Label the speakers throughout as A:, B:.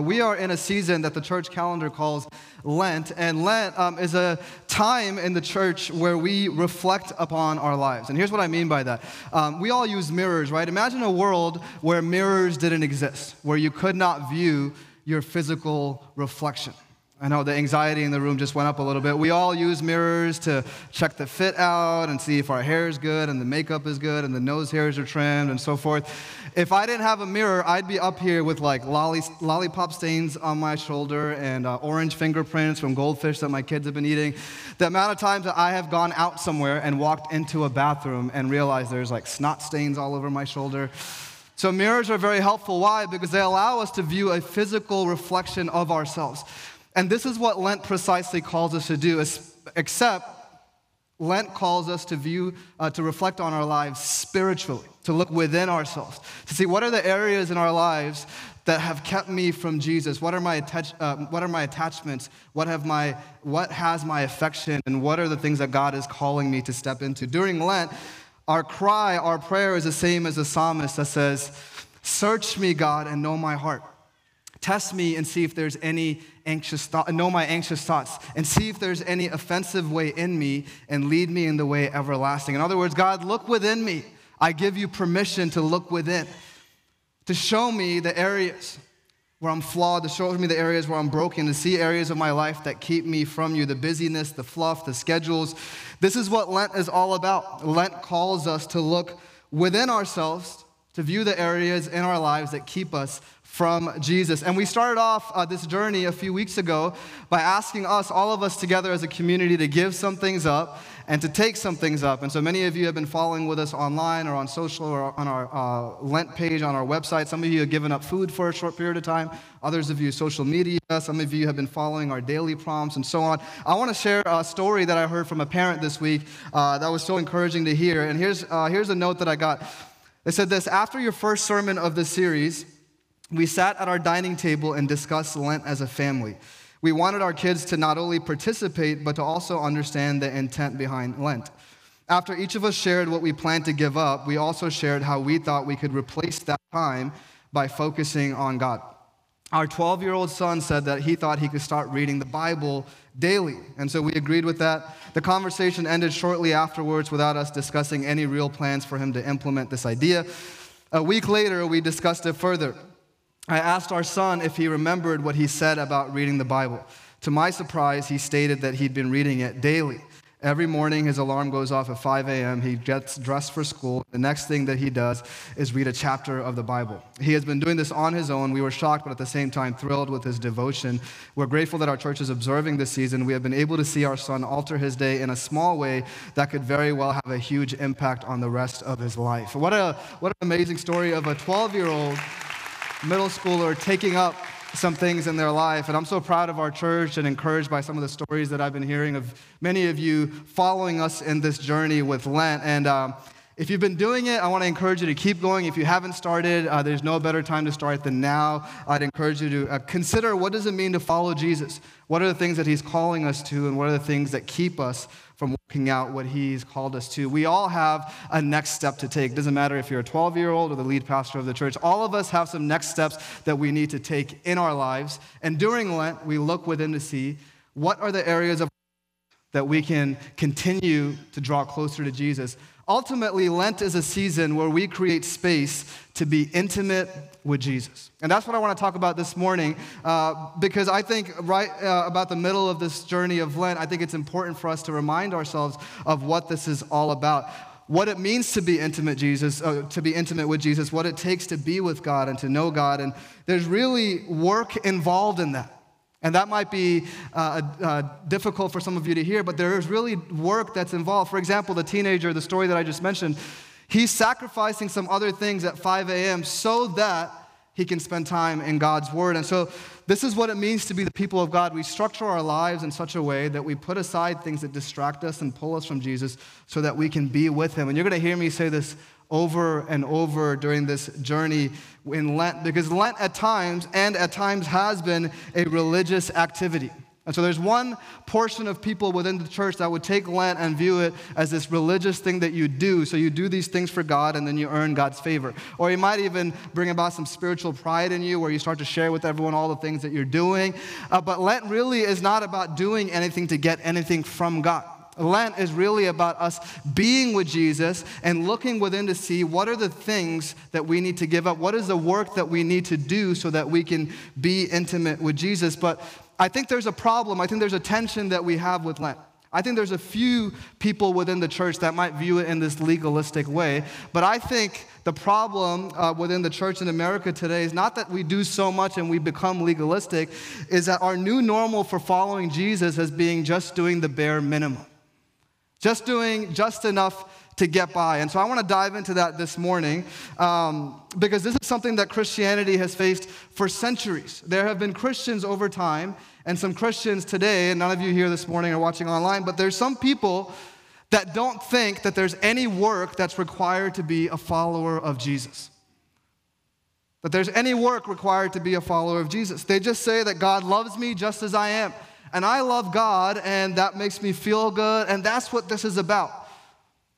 A: We are in a season that the church calendar calls Lent, and Lent um, is a time in the church where we reflect upon our lives. And here's what I mean by that. Um, we all use mirrors, right? Imagine a world where mirrors didn't exist, where you could not view your physical reflection. I know the anxiety in the room just went up a little bit. We all use mirrors to check the fit out and see if our hair is good and the makeup is good and the nose hairs are trimmed and so forth. If I didn't have a mirror, I'd be up here with like lolly, lollipop stains on my shoulder and uh, orange fingerprints from goldfish that my kids have been eating. The amount of times that I have gone out somewhere and walked into a bathroom and realized there's like snot stains all over my shoulder. So, mirrors are very helpful. Why? Because they allow us to view a physical reflection of ourselves. And this is what Lent precisely calls us to do, except Lent calls us to view, uh, to reflect on our lives spiritually, to look within ourselves, to see what are the areas in our lives that have kept me from Jesus. What are my, attach, uh, what are my attachments? What, have my, what has my affection? And what are the things that God is calling me to step into? During Lent, our cry, our prayer is the same as the psalmist that says, Search me, God, and know my heart. Test me and see if there's any anxious thought, know my anxious thoughts, and see if there's any offensive way in me, and lead me in the way everlasting. In other words, God, look within me. I give you permission to look within, to show me the areas where I'm flawed, to show me the areas where I'm broken, to see areas of my life that keep me from you, the busyness, the fluff, the schedules. This is what Lent is all about. Lent calls us to look within ourselves, to view the areas in our lives that keep us from Jesus. And we started off uh, this journey a few weeks ago by asking us, all of us together as a community, to give some things up and to take some things up. And so many of you have been following with us online or on social or on our uh, Lent page on our website. Some of you have given up food for a short period of time. Others of you, social media. Some of you have been following our daily prompts and so on. I want to share a story that I heard from a parent this week uh, that was so encouraging to hear. And here's, uh, here's a note that I got. They said this After your first sermon of the series, we sat at our dining table and discussed Lent as a family. We wanted our kids to not only participate, but to also understand the intent behind Lent. After each of us shared what we planned to give up, we also shared how we thought we could replace that time by focusing on God. Our 12 year old son said that he thought he could start reading the Bible daily, and so we agreed with that. The conversation ended shortly afterwards without us discussing any real plans for him to implement this idea. A week later, we discussed it further. I asked our son if he remembered what he said about reading the Bible. To my surprise, he stated that he'd been reading it daily. Every morning, his alarm goes off at 5 a.m. He gets dressed for school. The next thing that he does is read a chapter of the Bible. He has been doing this on his own. We were shocked, but at the same time, thrilled with his devotion. We're grateful that our church is observing this season. We have been able to see our son alter his day in a small way that could very well have a huge impact on the rest of his life. What, a, what an amazing story of a 12 year old middle schooler taking up some things in their life. And I'm so proud of our church and encouraged by some of the stories that I've been hearing of many of you following us in this journey with Lent. And um, if you've been doing it, I want to encourage you to keep going. If you haven't started, uh, there's no better time to start than now. I'd encourage you to uh, consider what does it mean to follow Jesus? What are the things that he's calling us to, and what are the things that keep us from out what he's called us to. We all have a next step to take. It doesn't matter if you're a 12 year old or the lead pastor of the church. All of us have some next steps that we need to take in our lives. And during Lent, we look within to see what are the areas of that we can continue to draw closer to Jesus. Ultimately, Lent is a season where we create space to be intimate with Jesus. And that's what I want to talk about this morning uh, because I think right uh, about the middle of this journey of Lent, I think it's important for us to remind ourselves of what this is all about. What it means to be intimate Jesus, uh, to be intimate with Jesus, what it takes to be with God and to know God, and there's really work involved in that. And that might be uh, uh, difficult for some of you to hear, but there is really work that's involved. For example, the teenager, the story that I just mentioned, he's sacrificing some other things at 5 a.m. so that he can spend time in God's Word. And so, this is what it means to be the people of God. We structure our lives in such a way that we put aside things that distract us and pull us from Jesus so that we can be with Him. And you're going to hear me say this over and over during this journey in Lent because Lent at times and at times has been a religious activity. And so there's one portion of people within the church that would take Lent and view it as this religious thing that you do. So you do these things for God and then you earn God's favor. Or you might even bring about some spiritual pride in you where you start to share with everyone all the things that you're doing. Uh, but Lent really is not about doing anything to get anything from God. Lent is really about us being with Jesus and looking within to see what are the things that we need to give up? What is the work that we need to do so that we can be intimate with Jesus? But I think there's a problem. I think there's a tension that we have with Lent. I think there's a few people within the church that might view it in this legalistic way. But I think the problem uh, within the church in America today is not that we do so much and we become legalistic, is that our new normal for following Jesus is being just doing the bare minimum, just doing just enough to get by. And so I want to dive into that this morning um, because this is something that Christianity has faced for centuries. There have been Christians over time and some Christians today, and none of you here this morning are watching online, but there's some people that don't think that there's any work that's required to be a follower of Jesus. That there's any work required to be a follower of Jesus. They just say that God loves me just as I am. And I love God, and that makes me feel good, and that's what this is about.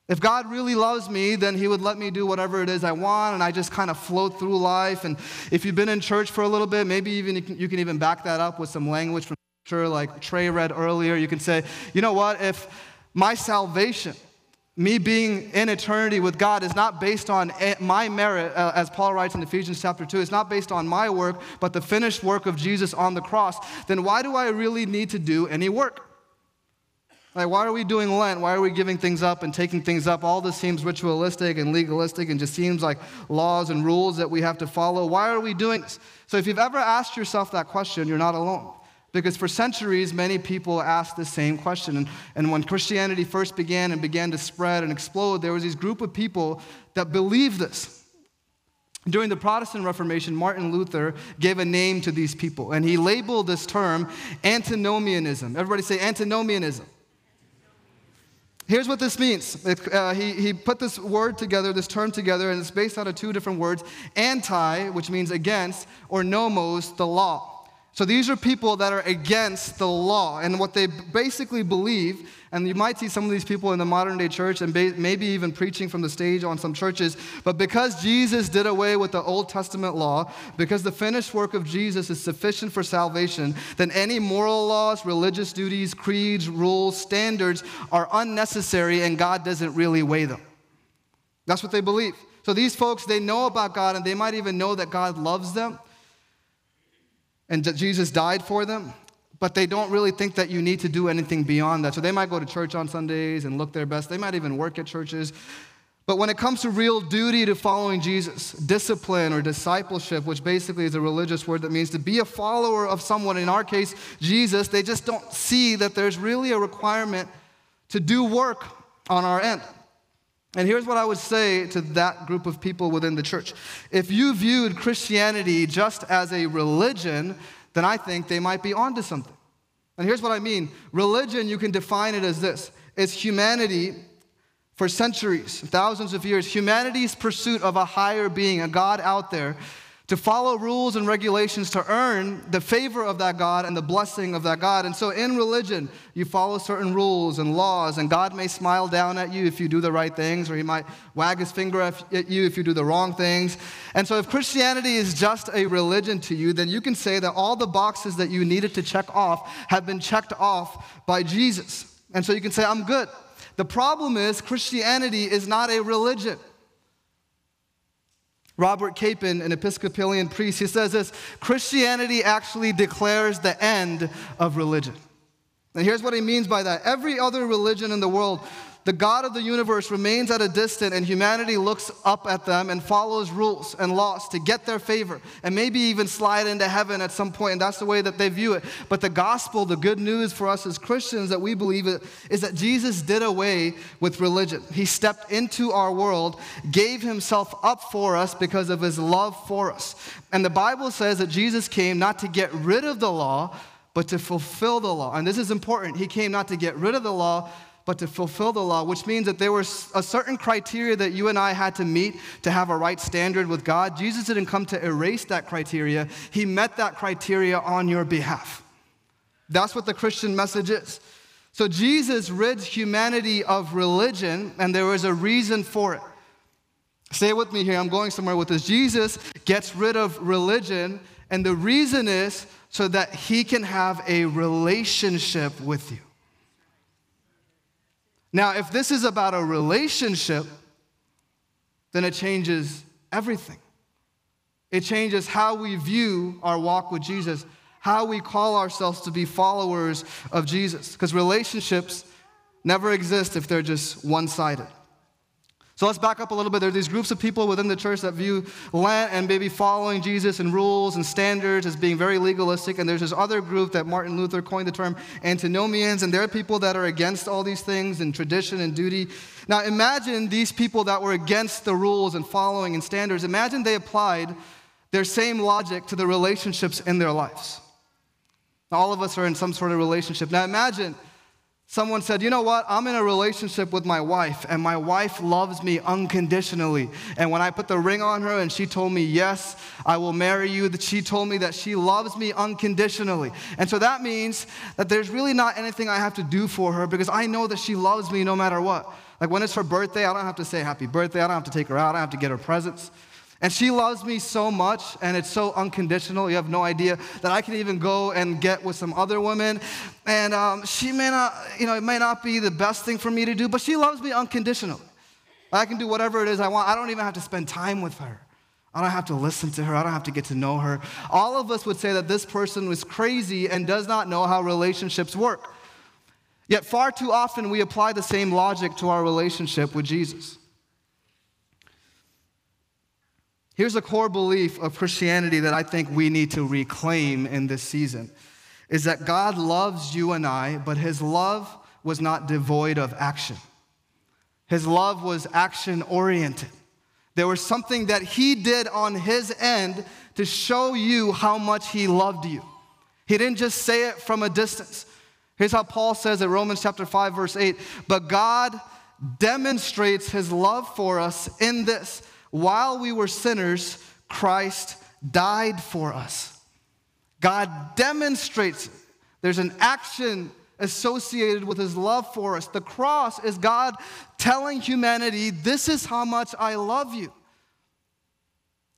A: If God really loves me, then He would let me do whatever it is I want, and I just kind of float through life. And if you've been in church for a little bit, maybe even you can, you can even back that up with some language from Scripture, like Trey read earlier. You can say, you know what? If my salvation, me being in eternity with God, is not based on my merit, uh, as Paul writes in Ephesians chapter 2, it's not based on my work, but the finished work of Jesus on the cross, then why do I really need to do any work? Like, why are we doing Lent? Why are we giving things up and taking things up? All this seems ritualistic and legalistic and just seems like laws and rules that we have to follow. Why are we doing this? So, if you've ever asked yourself that question, you're not alone. Because for centuries, many people asked the same question. And, and when Christianity first began and began to spread and explode, there was this group of people that believed this. During the Protestant Reformation, Martin Luther gave a name to these people, and he labeled this term antinomianism. Everybody say antinomianism. Here's what this means. It, uh, he, he put this word together, this term together, and it's based out of two different words anti, which means against, or nomos, the law. So these are people that are against the law. And what they basically believe, and you might see some of these people in the modern day church and maybe even preaching from the stage on some churches, but because Jesus did away with the Old Testament law, because the finished work of Jesus is sufficient for salvation, then any moral laws, religious duties, creeds, rules, standards are unnecessary and God doesn't really weigh them. That's what they believe. So these folks, they know about God and they might even know that God loves them and that Jesus died for them, but they don't really think that you need to do anything beyond that. So they might go to church on Sundays and look their best. They might even work at churches. But when it comes to real duty to following Jesus, discipline or discipleship, which basically is a religious word that means to be a follower of someone, in our case, Jesus, they just don't see that there's really a requirement to do work on our end. And here's what I would say to that group of people within the church. If you viewed Christianity just as a religion, then I think they might be onto something. And here's what I mean religion, you can define it as this it's humanity for centuries, thousands of years, humanity's pursuit of a higher being, a God out there to follow rules and regulations to earn the favor of that God and the blessing of that God. And so in religion, you follow certain rules and laws, and God may smile down at you if you do the right things, or He might wag His finger at you if you do the wrong things. And so if Christianity is just a religion to you, then you can say that all the boxes that you needed to check off have been checked off by Jesus. And so you can say, I'm good. The problem is, Christianity is not a religion. Robert Capon, an Episcopalian priest, he says this Christianity actually declares the end of religion. And here's what he means by that every other religion in the world the God of the universe remains at a distance, and humanity looks up at them and follows rules and laws to get their favor and maybe even slide into heaven at some point, and that's the way that they view it. But the gospel, the good news for us as Christians that we believe it, is that Jesus did away with religion. He stepped into our world, gave himself up for us because of his love for us. And the Bible says that Jesus came not to get rid of the law, but to fulfill the law. And this is important. He came not to get rid of the law, but to fulfill the law, which means that there was a certain criteria that you and I had to meet to have a right standard with God. Jesus didn't come to erase that criteria, He met that criteria on your behalf. That's what the Christian message is. So Jesus rids humanity of religion, and there was a reason for it. Stay with me here, I'm going somewhere with this. Jesus gets rid of religion, and the reason is so that he can have a relationship with you. Now, if this is about a relationship, then it changes everything. It changes how we view our walk with Jesus, how we call ourselves to be followers of Jesus. Because relationships never exist if they're just one sided. So let's back up a little bit. There are these groups of people within the church that view Lent and maybe following Jesus and rules and standards as being very legalistic. And there's this other group that Martin Luther coined the term antinomians. And there are people that are against all these things and tradition and duty. Now imagine these people that were against the rules and following and standards. Imagine they applied their same logic to the relationships in their lives. All of us are in some sort of relationship. Now imagine Someone said, You know what? I'm in a relationship with my wife, and my wife loves me unconditionally. And when I put the ring on her and she told me, Yes, I will marry you, that she told me that she loves me unconditionally. And so that means that there's really not anything I have to do for her because I know that she loves me no matter what. Like when it's her birthday, I don't have to say happy birthday, I don't have to take her out, I don't have to get her presents. And she loves me so much, and it's so unconditional. You have no idea that I can even go and get with some other women. And um, she may not, you know, it may not be the best thing for me to do, but she loves me unconditionally. I can do whatever it is I want. I don't even have to spend time with her. I don't have to listen to her. I don't have to get to know her. All of us would say that this person was crazy and does not know how relationships work. Yet, far too often, we apply the same logic to our relationship with Jesus. Here's a core belief of Christianity that I think we need to reclaim in this season is that God loves you and I, but his love was not devoid of action. His love was action oriented. There was something that he did on his end to show you how much he loved you. He didn't just say it from a distance. Here's how Paul says in Romans chapter 5 verse 8, "But God demonstrates his love for us in this while we were sinners, Christ died for us. God demonstrates there's an action associated with his love for us. The cross is God telling humanity, This is how much I love you.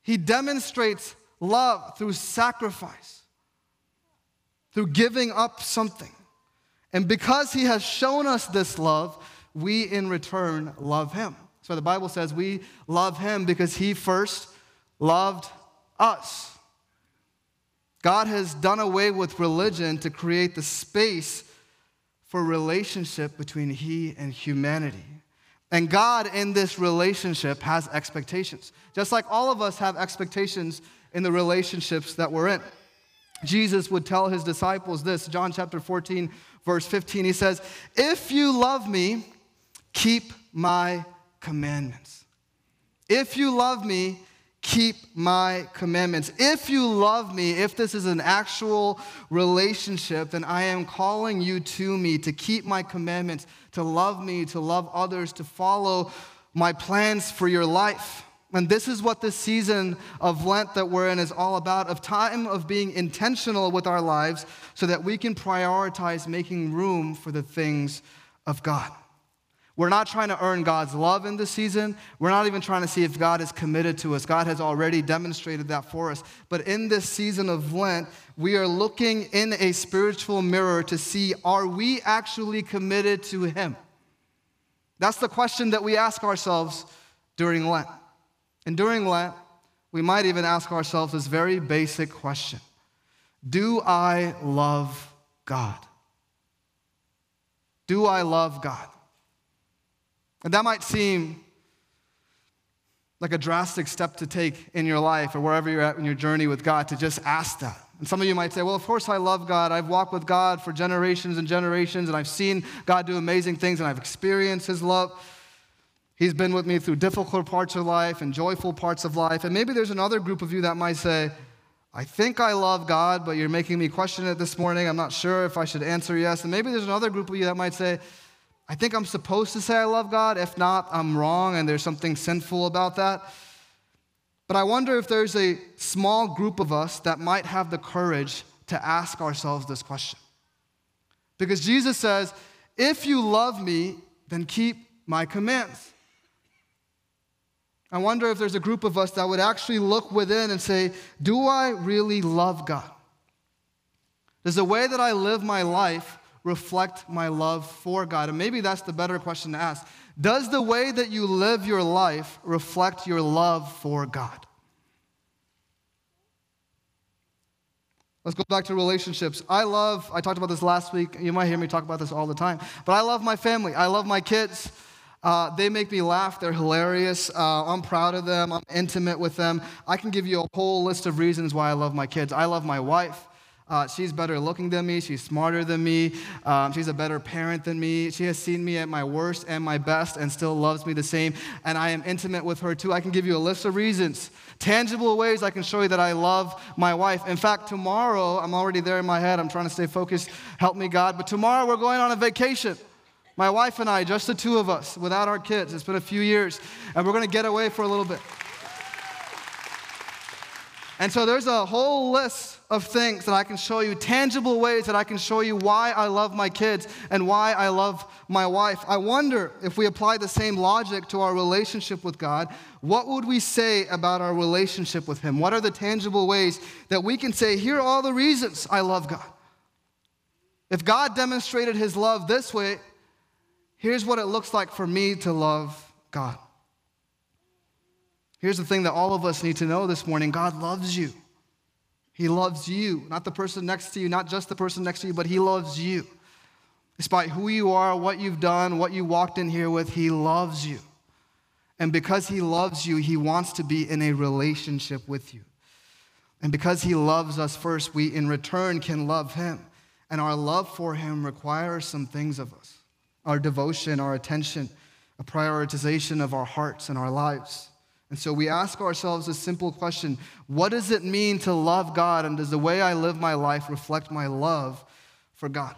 A: He demonstrates love through sacrifice, through giving up something. And because he has shown us this love, we in return love him. So the Bible says we love him because he first loved us. God has done away with religion to create the space for relationship between he and humanity. And God in this relationship has expectations. Just like all of us have expectations in the relationships that we're in. Jesus would tell his disciples this, John chapter 14, verse 15. He says, If you love me, keep my commandments. If you love me, keep my commandments. If you love me, if this is an actual relationship, then I am calling you to me to keep my commandments, to love me, to love others, to follow my plans for your life. And this is what this season of Lent that we're in is all about of time of being intentional with our lives so that we can prioritize making room for the things of God. We're not trying to earn God's love in this season. We're not even trying to see if God is committed to us. God has already demonstrated that for us. But in this season of Lent, we are looking in a spiritual mirror to see are we actually committed to Him? That's the question that we ask ourselves during Lent. And during Lent, we might even ask ourselves this very basic question Do I love God? Do I love God? And that might seem like a drastic step to take in your life or wherever you're at in your journey with God to just ask that. And some of you might say, well, of course I love God. I've walked with God for generations and generations, and I've seen God do amazing things, and I've experienced His love. He's been with me through difficult parts of life and joyful parts of life. And maybe there's another group of you that might say, I think I love God, but you're making me question it this morning. I'm not sure if I should answer yes. And maybe there's another group of you that might say, I think I'm supposed to say I love God. If not, I'm wrong and there's something sinful about that. But I wonder if there's a small group of us that might have the courage to ask ourselves this question Because Jesus says, If you love me, then keep my commands. I wonder if there's a group of us that would actually look within and say, Do I really love God? Does the way that I live my life reflect my love for God? And maybe that's the better question to ask. Does the way that you live your life reflect your love for God? Let's go back to relationships. I love, I talked about this last week. You might hear me talk about this all the time, but I love my family. I love my kids. Uh, they make me laugh. They're hilarious. Uh, I'm proud of them. I'm intimate with them. I can give you a whole list of reasons why I love my kids. I love my wife. Uh, she's better looking than me. She's smarter than me. Um, she's a better parent than me. She has seen me at my worst and my best and still loves me the same. And I am intimate with her too. I can give you a list of reasons, tangible ways I can show you that I love my wife. In fact, tomorrow, I'm already there in my head. I'm trying to stay focused. Help me, God. But tomorrow, we're going on a vacation. My wife and I, just the two of us, without our kids. It's been a few years, and we're going to get away for a little bit. And so there's a whole list of things that I can show you, tangible ways that I can show you why I love my kids and why I love my wife. I wonder if we apply the same logic to our relationship with God, what would we say about our relationship with Him? What are the tangible ways that we can say, here are all the reasons I love God? If God demonstrated His love this way, Here's what it looks like for me to love God. Here's the thing that all of us need to know this morning God loves you. He loves you, not the person next to you, not just the person next to you, but He loves you. Despite who you are, what you've done, what you walked in here with, He loves you. And because He loves you, He wants to be in a relationship with you. And because He loves us first, we in return can love Him. And our love for Him requires some things of us our devotion, our attention, a prioritization of our hearts and our lives. And so we ask ourselves a simple question What does it mean to love God? And does the way I live my life reflect my love for God?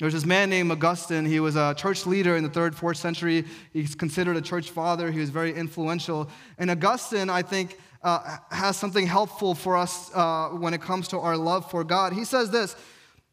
A: There was this man named Augustine. He was a church leader in the third, fourth century. He's considered a church father. He was very influential. And Augustine, I think, uh, has something helpful for us uh, when it comes to our love for God. He says this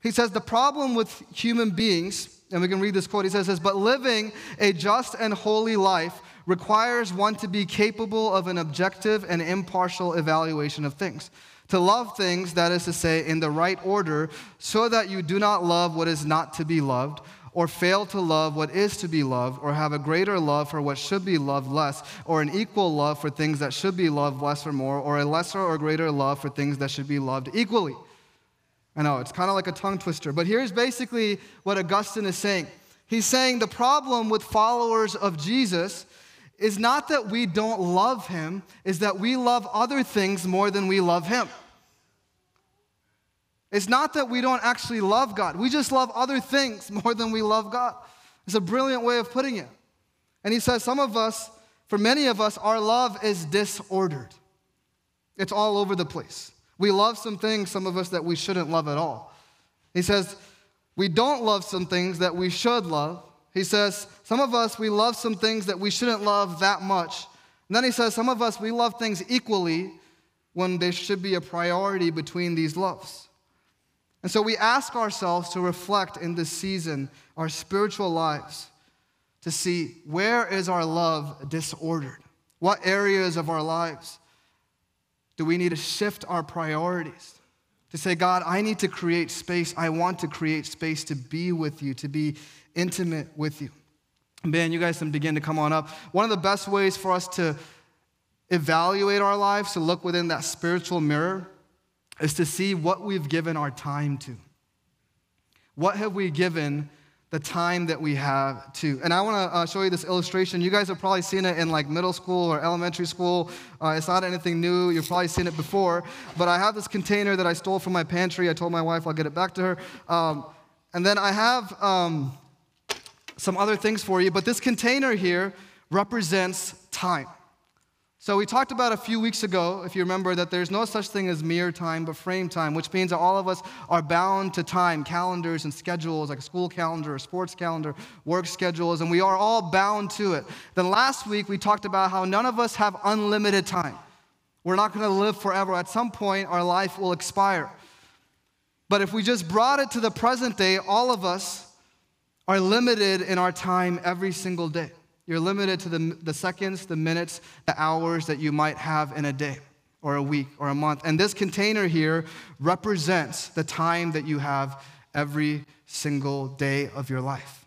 A: He says, The problem with human beings and we can read this quote. He says this, but living a just and holy life requires one to be capable of an objective and impartial evaluation of things. To love things, that is to say, in the right order, so that you do not love what is not to be loved, or fail to love what is to be loved, or have a greater love for what should be loved less, or an equal love for things that should be loved less or more, or a lesser or greater love for things that should be loved equally. I know, it's kind of like a tongue twister, but here's basically what Augustine is saying. He's saying the problem with followers of Jesus is not that we don't love him, is that we love other things more than we love him. It's not that we don't actually love God, we just love other things more than we love God. It's a brilliant way of putting it. And he says, some of us, for many of us, our love is disordered, it's all over the place. We love some things, some of us, that we shouldn't love at all. He says, we don't love some things that we should love. He says, some of us, we love some things that we shouldn't love that much. And then he says, some of us, we love things equally when there should be a priority between these loves. And so we ask ourselves to reflect in this season our spiritual lives to see where is our love disordered? What areas of our lives do we need to shift our priorities? To say, God, I need to create space. I want to create space to be with you, to be intimate with you. Man, you guys can begin to come on up. One of the best ways for us to evaluate our lives, to look within that spiritual mirror, is to see what we've given our time to. What have we given the time that we have to. And I want to uh, show you this illustration. You guys have probably seen it in like middle school or elementary school. Uh, it's not anything new. You've probably seen it before. But I have this container that I stole from my pantry. I told my wife I'll get it back to her. Um, and then I have um, some other things for you. But this container here represents time. So, we talked about a few weeks ago, if you remember, that there's no such thing as mere time, but frame time, which means that all of us are bound to time, calendars and schedules, like a school calendar, a sports calendar, work schedules, and we are all bound to it. Then last week, we talked about how none of us have unlimited time. We're not going to live forever. At some point, our life will expire. But if we just brought it to the present day, all of us are limited in our time every single day. You're limited to the, the seconds, the minutes, the hours that you might have in a day or a week or a month. And this container here represents the time that you have every single day of your life.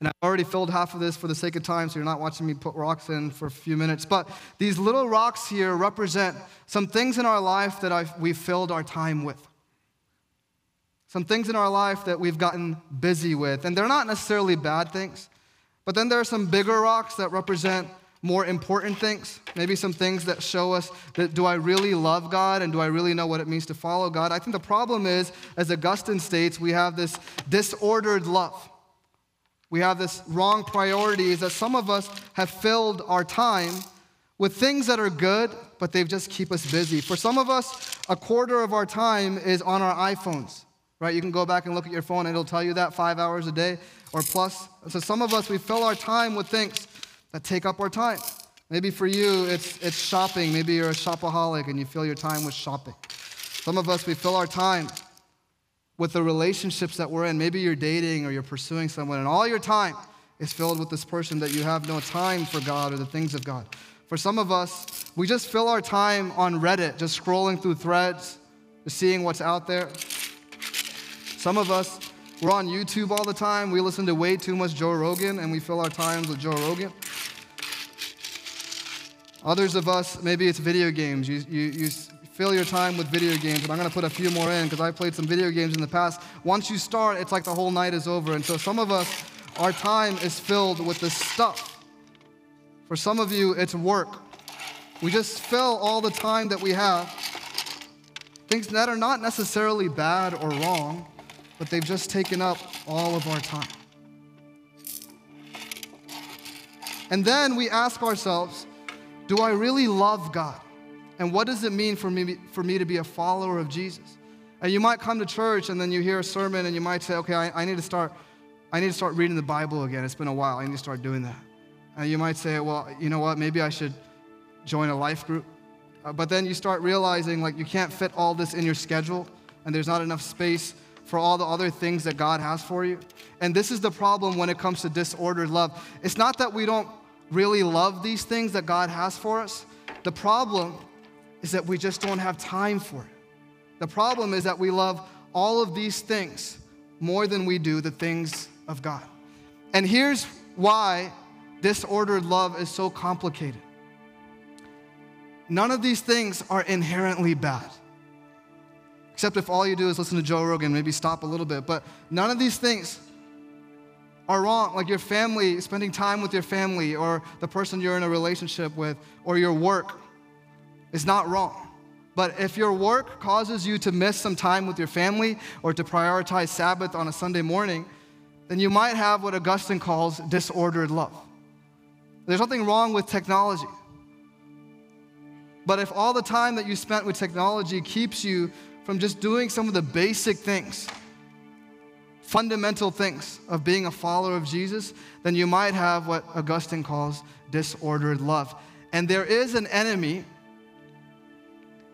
A: And I've already filled half of this for the sake of time, so you're not watching me put rocks in for a few minutes. But these little rocks here represent some things in our life that I've, we've filled our time with. Some things in our life that we've gotten busy with. And they're not necessarily bad things. But then there are some bigger rocks that represent more important things. Maybe some things that show us that do I really love God and do I really know what it means to follow God? I think the problem is, as Augustine states, we have this disordered love. We have this wrong priorities that some of us have filled our time with things that are good, but they just keep us busy. For some of us, a quarter of our time is on our iPhones, right? You can go back and look at your phone and it'll tell you that five hours a day or plus. So some of us, we fill our time with things that take up our time. Maybe for you, it's, it's shopping. Maybe you're a shopaholic and you fill your time with shopping. Some of us, we fill our time with the relationships that we're in. Maybe you're dating or you're pursuing someone, and all your time is filled with this person that you have no time for God or the things of God. For some of us, we just fill our time on Reddit, just scrolling through threads, just seeing what's out there. Some of us, we're on YouTube all the time. We listen to way too much Joe Rogan, and we fill our times with Joe Rogan. Others of us, maybe it's video games. You, you, you fill your time with video games. And I'm going to put a few more in because I played some video games in the past. Once you start, it's like the whole night is over. And so some of us, our time is filled with this stuff. For some of you, it's work. We just fill all the time that we have. Things that are not necessarily bad or wrong, but they've just taken up all of our time. And then we ask ourselves, do I really love God? And what does it mean for me, for me to be a follower of Jesus? And you might come to church and then you hear a sermon and you might say, okay, I, I need to start, I need to start reading the Bible again. It's been a while. I need to start doing that. And you might say, well, you know what? Maybe I should join a life group. Uh, but then you start realizing like you can't fit all this in your schedule and there's not enough space for all the other things that God has for you. And this is the problem when it comes to disordered love. It's not that we don't really love these things that God has for us. The problem is that we just don't have time for it. The problem is that we love all of these things more than we do the things of God. And here's why disordered love is so complicated. None of these things are inherently bad. Except if all you do is listen to Joe Rogan, maybe stop a little bit. But none of these things are wrong. Like your family, spending time with your family, or the person you're in a relationship with, or your work is not wrong. But if your work causes you to miss some time with your family or to prioritize Sabbath on a Sunday morning, then you might have what Augustine calls disordered love. There's nothing wrong with technology. But if all the time that you spent with technology keeps you from just doing some of the basic things, fundamental things of being a follower of Jesus, then you might have what Augustine calls disordered love. And there is an enemy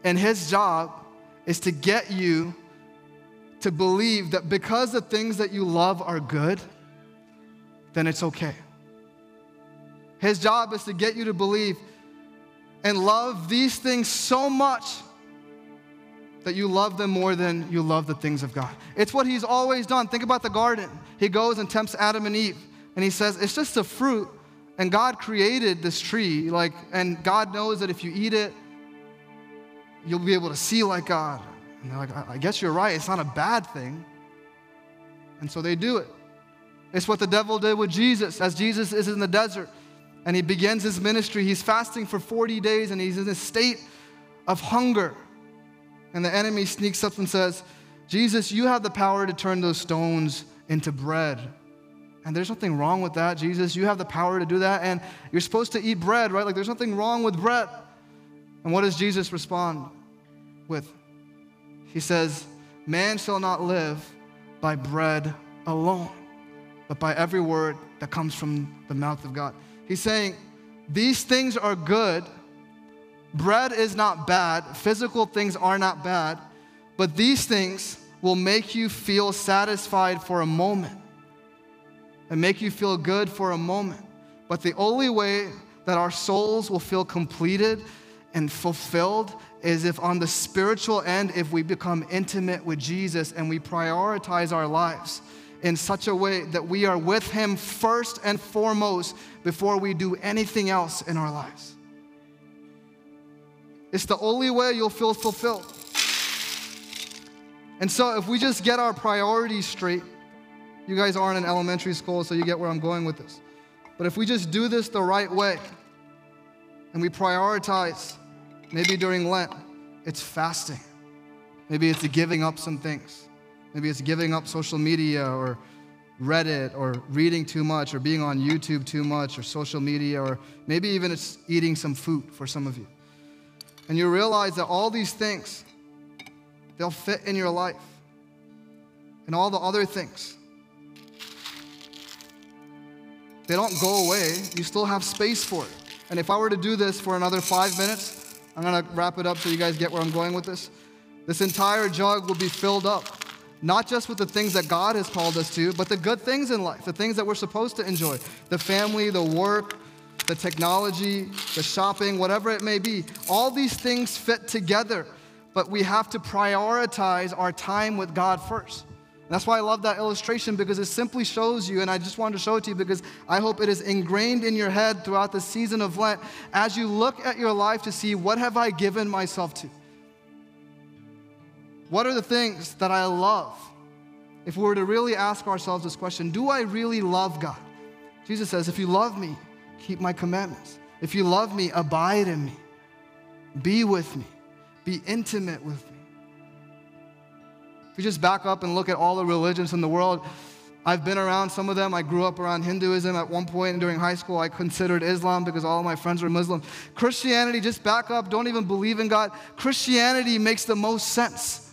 A: and his job is to get you to believe that because the things that you love are good, then it's okay. His job is to get you to believe and love these things so much that you love them more than you love the things of God. It's what he's always done. Think about the garden. He goes and tempts Adam and Eve, and he says, It's just a fruit, and God created this tree, like, and God knows that if you eat it, you'll be able to see like God. And they're like, I guess you're right. It's not a bad thing. And so they do it. It's what the devil did with Jesus as Jesus is in the desert and he begins his ministry. He's fasting for 40 days and he's in a state of hunger. And the enemy sneaks up and says, Jesus, you have the power to turn those stones into bread. And there's nothing wrong with that, Jesus. You have the power to do that. And you're supposed to eat bread, right? Like there's nothing wrong with bread. And what does Jesus respond with? He says, Man shall not live by bread alone, but by every word that comes from the mouth of God. He's saying, These things are good. Bread is not bad. Physical things are not bad. But these things will make you feel satisfied for a moment and make you feel good for a moment. But the only way that our souls will feel completed and fulfilled is if, on the spiritual end, if we become intimate with Jesus and we prioritize our lives in such a way that we are with Him first and foremost before we do anything else in our lives. It's the only way you'll feel fulfilled. And so, if we just get our priorities straight, you guys aren't in elementary school, so you get where I'm going with this. But if we just do this the right way and we prioritize, maybe during Lent, it's fasting. Maybe it's giving up some things. Maybe it's giving up social media or Reddit or reading too much or being on YouTube too much or social media or maybe even it's eating some food for some of you. And you realize that all these things, they'll fit in your life. And all the other things, they don't go away. You still have space for it. And if I were to do this for another five minutes, I'm gonna wrap it up so you guys get where I'm going with this. This entire jug will be filled up not just with the things that God has called us to, but the good things in life, the things that we're supposed to enjoy the family, the work, the technology, the shopping, whatever it may be. All these things fit together, but we have to prioritize our time with God first. That's why I love that illustration because it simply shows you, and I just wanted to show it to you because I hope it is ingrained in your head throughout the season of Lent as you look at your life to see what have I given myself to? What are the things that I love? If we were to really ask ourselves this question, do I really love God? Jesus says, if you love me, keep my commandments. If you love me, abide in me. Be with me. Be intimate with me. If you just back up and look at all the religions in the world, I've been around some of them. I grew up around Hinduism at one point during high school. I considered Islam because all my friends were Muslim. Christianity, just back up, don't even believe in God. Christianity makes the most sense.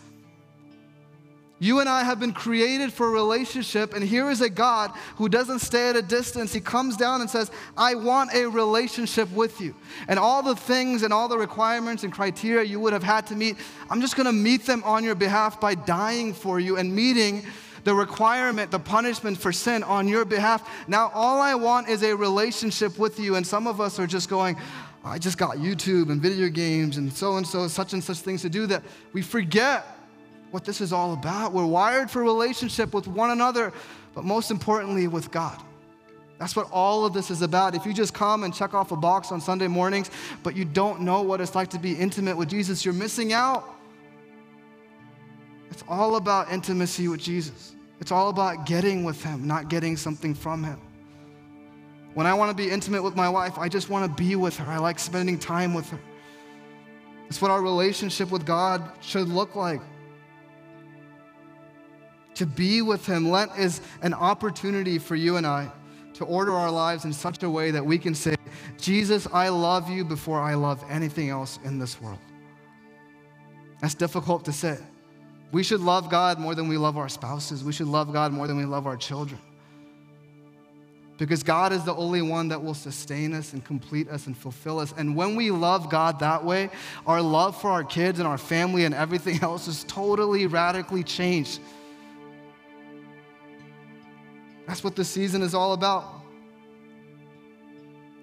A: You and I have been created for a relationship, and here is a God who doesn't stay at a distance. He comes down and says, I want a relationship with you. And all the things and all the requirements and criteria you would have had to meet, I'm just gonna meet them on your behalf by dying for you and meeting the requirement, the punishment for sin on your behalf. Now, all I want is a relationship with you. And some of us are just going, I just got YouTube and video games and so and so, such and such things to do that we forget what this is all about. We're wired for relationship with one another, but most importantly, with God. That's what all of this is about. If you just come and check off a box on Sunday mornings, but you don't know what it's like to be intimate with Jesus, you're missing out. It's all about intimacy with Jesus. It's all about getting with Him, not getting something from Him. When I want to be intimate with my wife, I just want to be with her. I like spending time with her. It's what our relationship with God should look like to be with Him. Lent is an opportunity for you and I to order our lives in such a way that we can say, Jesus, I love you before I love anything else in this world. That's difficult to say. We should love God more than we love our spouses. We should love God more than we love our children. Because God is the only one that will sustain us and complete us and fulfill us. And when we love God that way, our love for our kids and our family and everything else is totally radically changed. That's what this season is all about.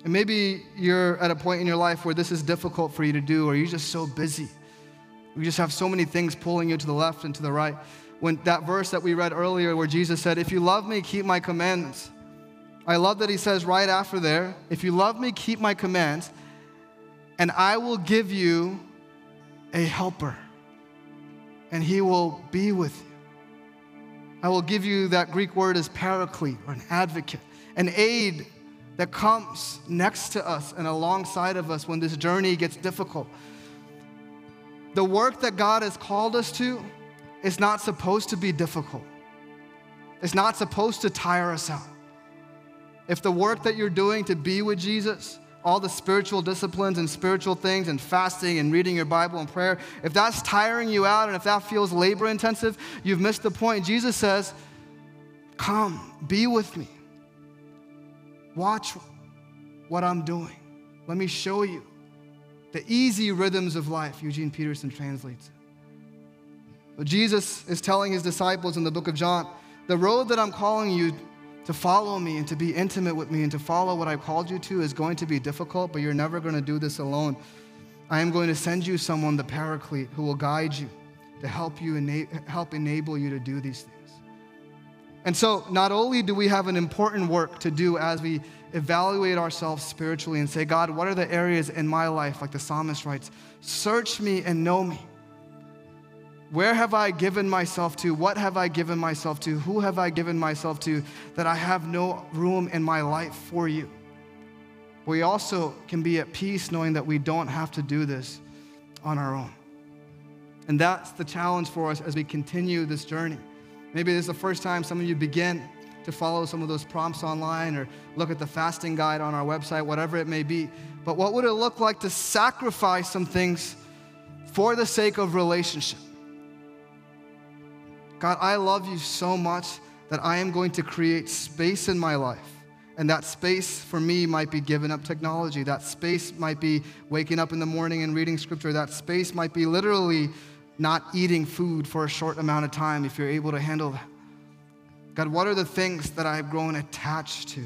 A: And maybe you're at a point in your life where this is difficult for you to do, or you're just so busy. You just have so many things pulling you to the left and to the right. When that verse that we read earlier, where Jesus said, If you love me, keep my commandments. I love that he says right after there, If you love me, keep my commands, and I will give you a helper, and he will be with you. I will give you that Greek word as paraclete or an advocate, an aid that comes next to us and alongside of us when this journey gets difficult. The work that God has called us to is not supposed to be difficult. It's not supposed to tire us out. If the work that you're doing to be with Jesus all the spiritual disciplines and spiritual things and fasting and reading your Bible and prayer, if that's tiring you out and if that feels labor intensive, you've missed the point. Jesus says, Come, be with me. Watch what I'm doing. Let me show you the easy rhythms of life, Eugene Peterson translates Jesus is telling his disciples in the book of John, the road that I'm calling you to follow me and to be intimate with me and to follow what I've called you to is going to be difficult, but you're never going to do this alone. I am going to send you someone, the Paraclete, who will guide you to help you ena- help enable you to do these things. And so, not only do we have an important work to do as we evaluate ourselves spiritually and say, God, what are the areas in my life, like the psalmist writes, search me and know me. Where have I given myself to? What have I given myself to? Who have I given myself to that I have no room in my life for you? We also can be at peace knowing that we don't have to do this on our own. And that's the challenge for us as we continue this journey. Maybe this is the first time some of you begin to follow some of those prompts online or look at the fasting guide on our website, whatever it may be. But what would it look like to sacrifice some things for the sake of relationship? God, I love you so much that I am going to create space in my life. And that space for me might be giving up technology. That space might be waking up in the morning and reading scripture. That space might be literally not eating food for a short amount of time if you're able to handle that. God, what are the things that I've grown attached to?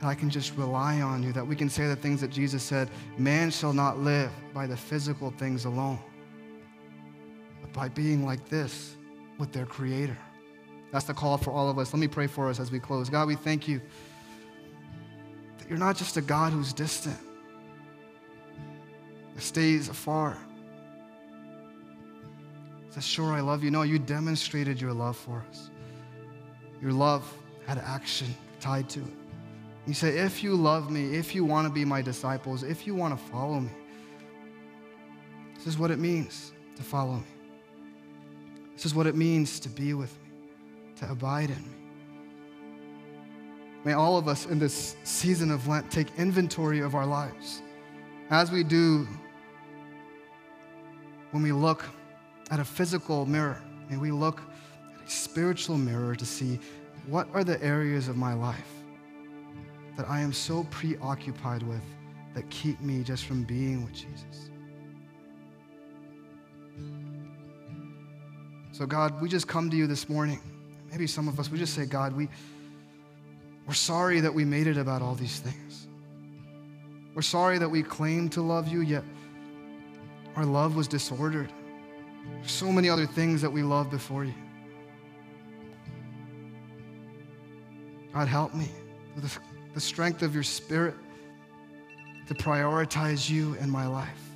A: That I can just rely on you, that we can say the things that Jesus said man shall not live by the physical things alone, but by being like this with their Creator. That's the call for all of us. Let me pray for us as we close. God, we thank you that you're not just a God who's distant, that stays afar says, Sure, I love you. No, you demonstrated your love for us. Your love had action tied to it. You say, If you love me, if you want to be my disciples, if you want to follow me, this is what it means to follow me. This is what it means to be with me, to abide in me. May all of us in this season of Lent take inventory of our lives. As we do when we look at a physical mirror. May we look at a spiritual mirror to see what are the areas of my life that I am so preoccupied with that keep me just from being with Jesus. So, God, we just come to you this morning. Maybe some of us, we just say, God, we, we're sorry that we made it about all these things. We're sorry that we claimed to love you, yet our love was disordered. There's So many other things that we love before you. God, help me with the strength of your spirit to prioritize you in my life,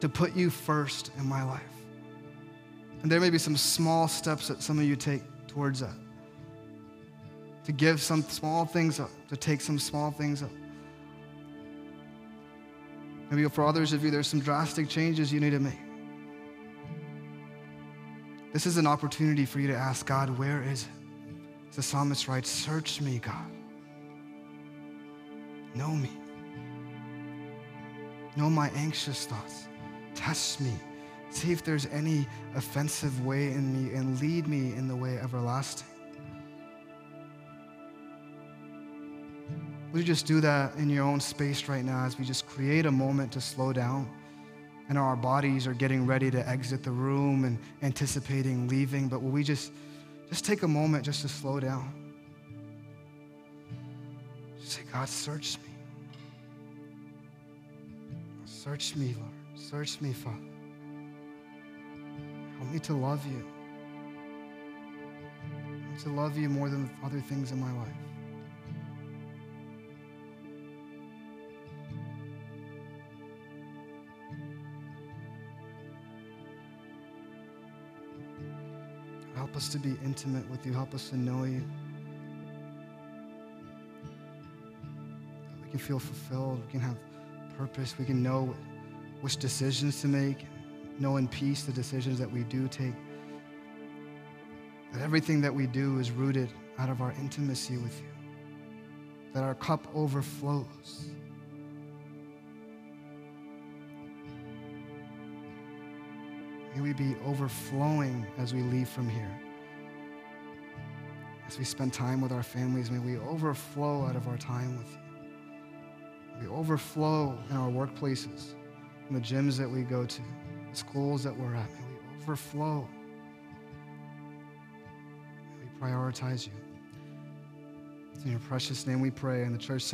A: to put you first in my life. And there may be some small steps that some of you take towards that. To give some small things up, to take some small things up. Maybe for others of you, there's some drastic changes you need to make. This is an opportunity for you to ask God, where is it? As the psalmist writes, Search me, God. Know me. Know my anxious thoughts. Test me. See if there's any offensive way in me and lead me in the way everlasting. Would you just do that in your own space right now as we just create a moment to slow down? And our bodies are getting ready to exit the room and anticipating leaving, but will we just, just take a moment just to slow down? Say, God, search me. Search me, Lord. Search me, Father. Help to love you. Help to love you more than other things in my life. Help us to be intimate with you. Help us to know you. we can feel fulfilled. We can have purpose. We can know which decisions to make, know in peace the decisions that we do take. That everything that we do is rooted out of our intimacy with you. That our cup overflows. May we be overflowing as we leave from here. As we spend time with our families, may we overflow out of our time with you. May we overflow in our workplaces, in the gyms that we go to, schools that we're at. May we overflow. May we prioritize you. It's in your precious name we pray. And the church says,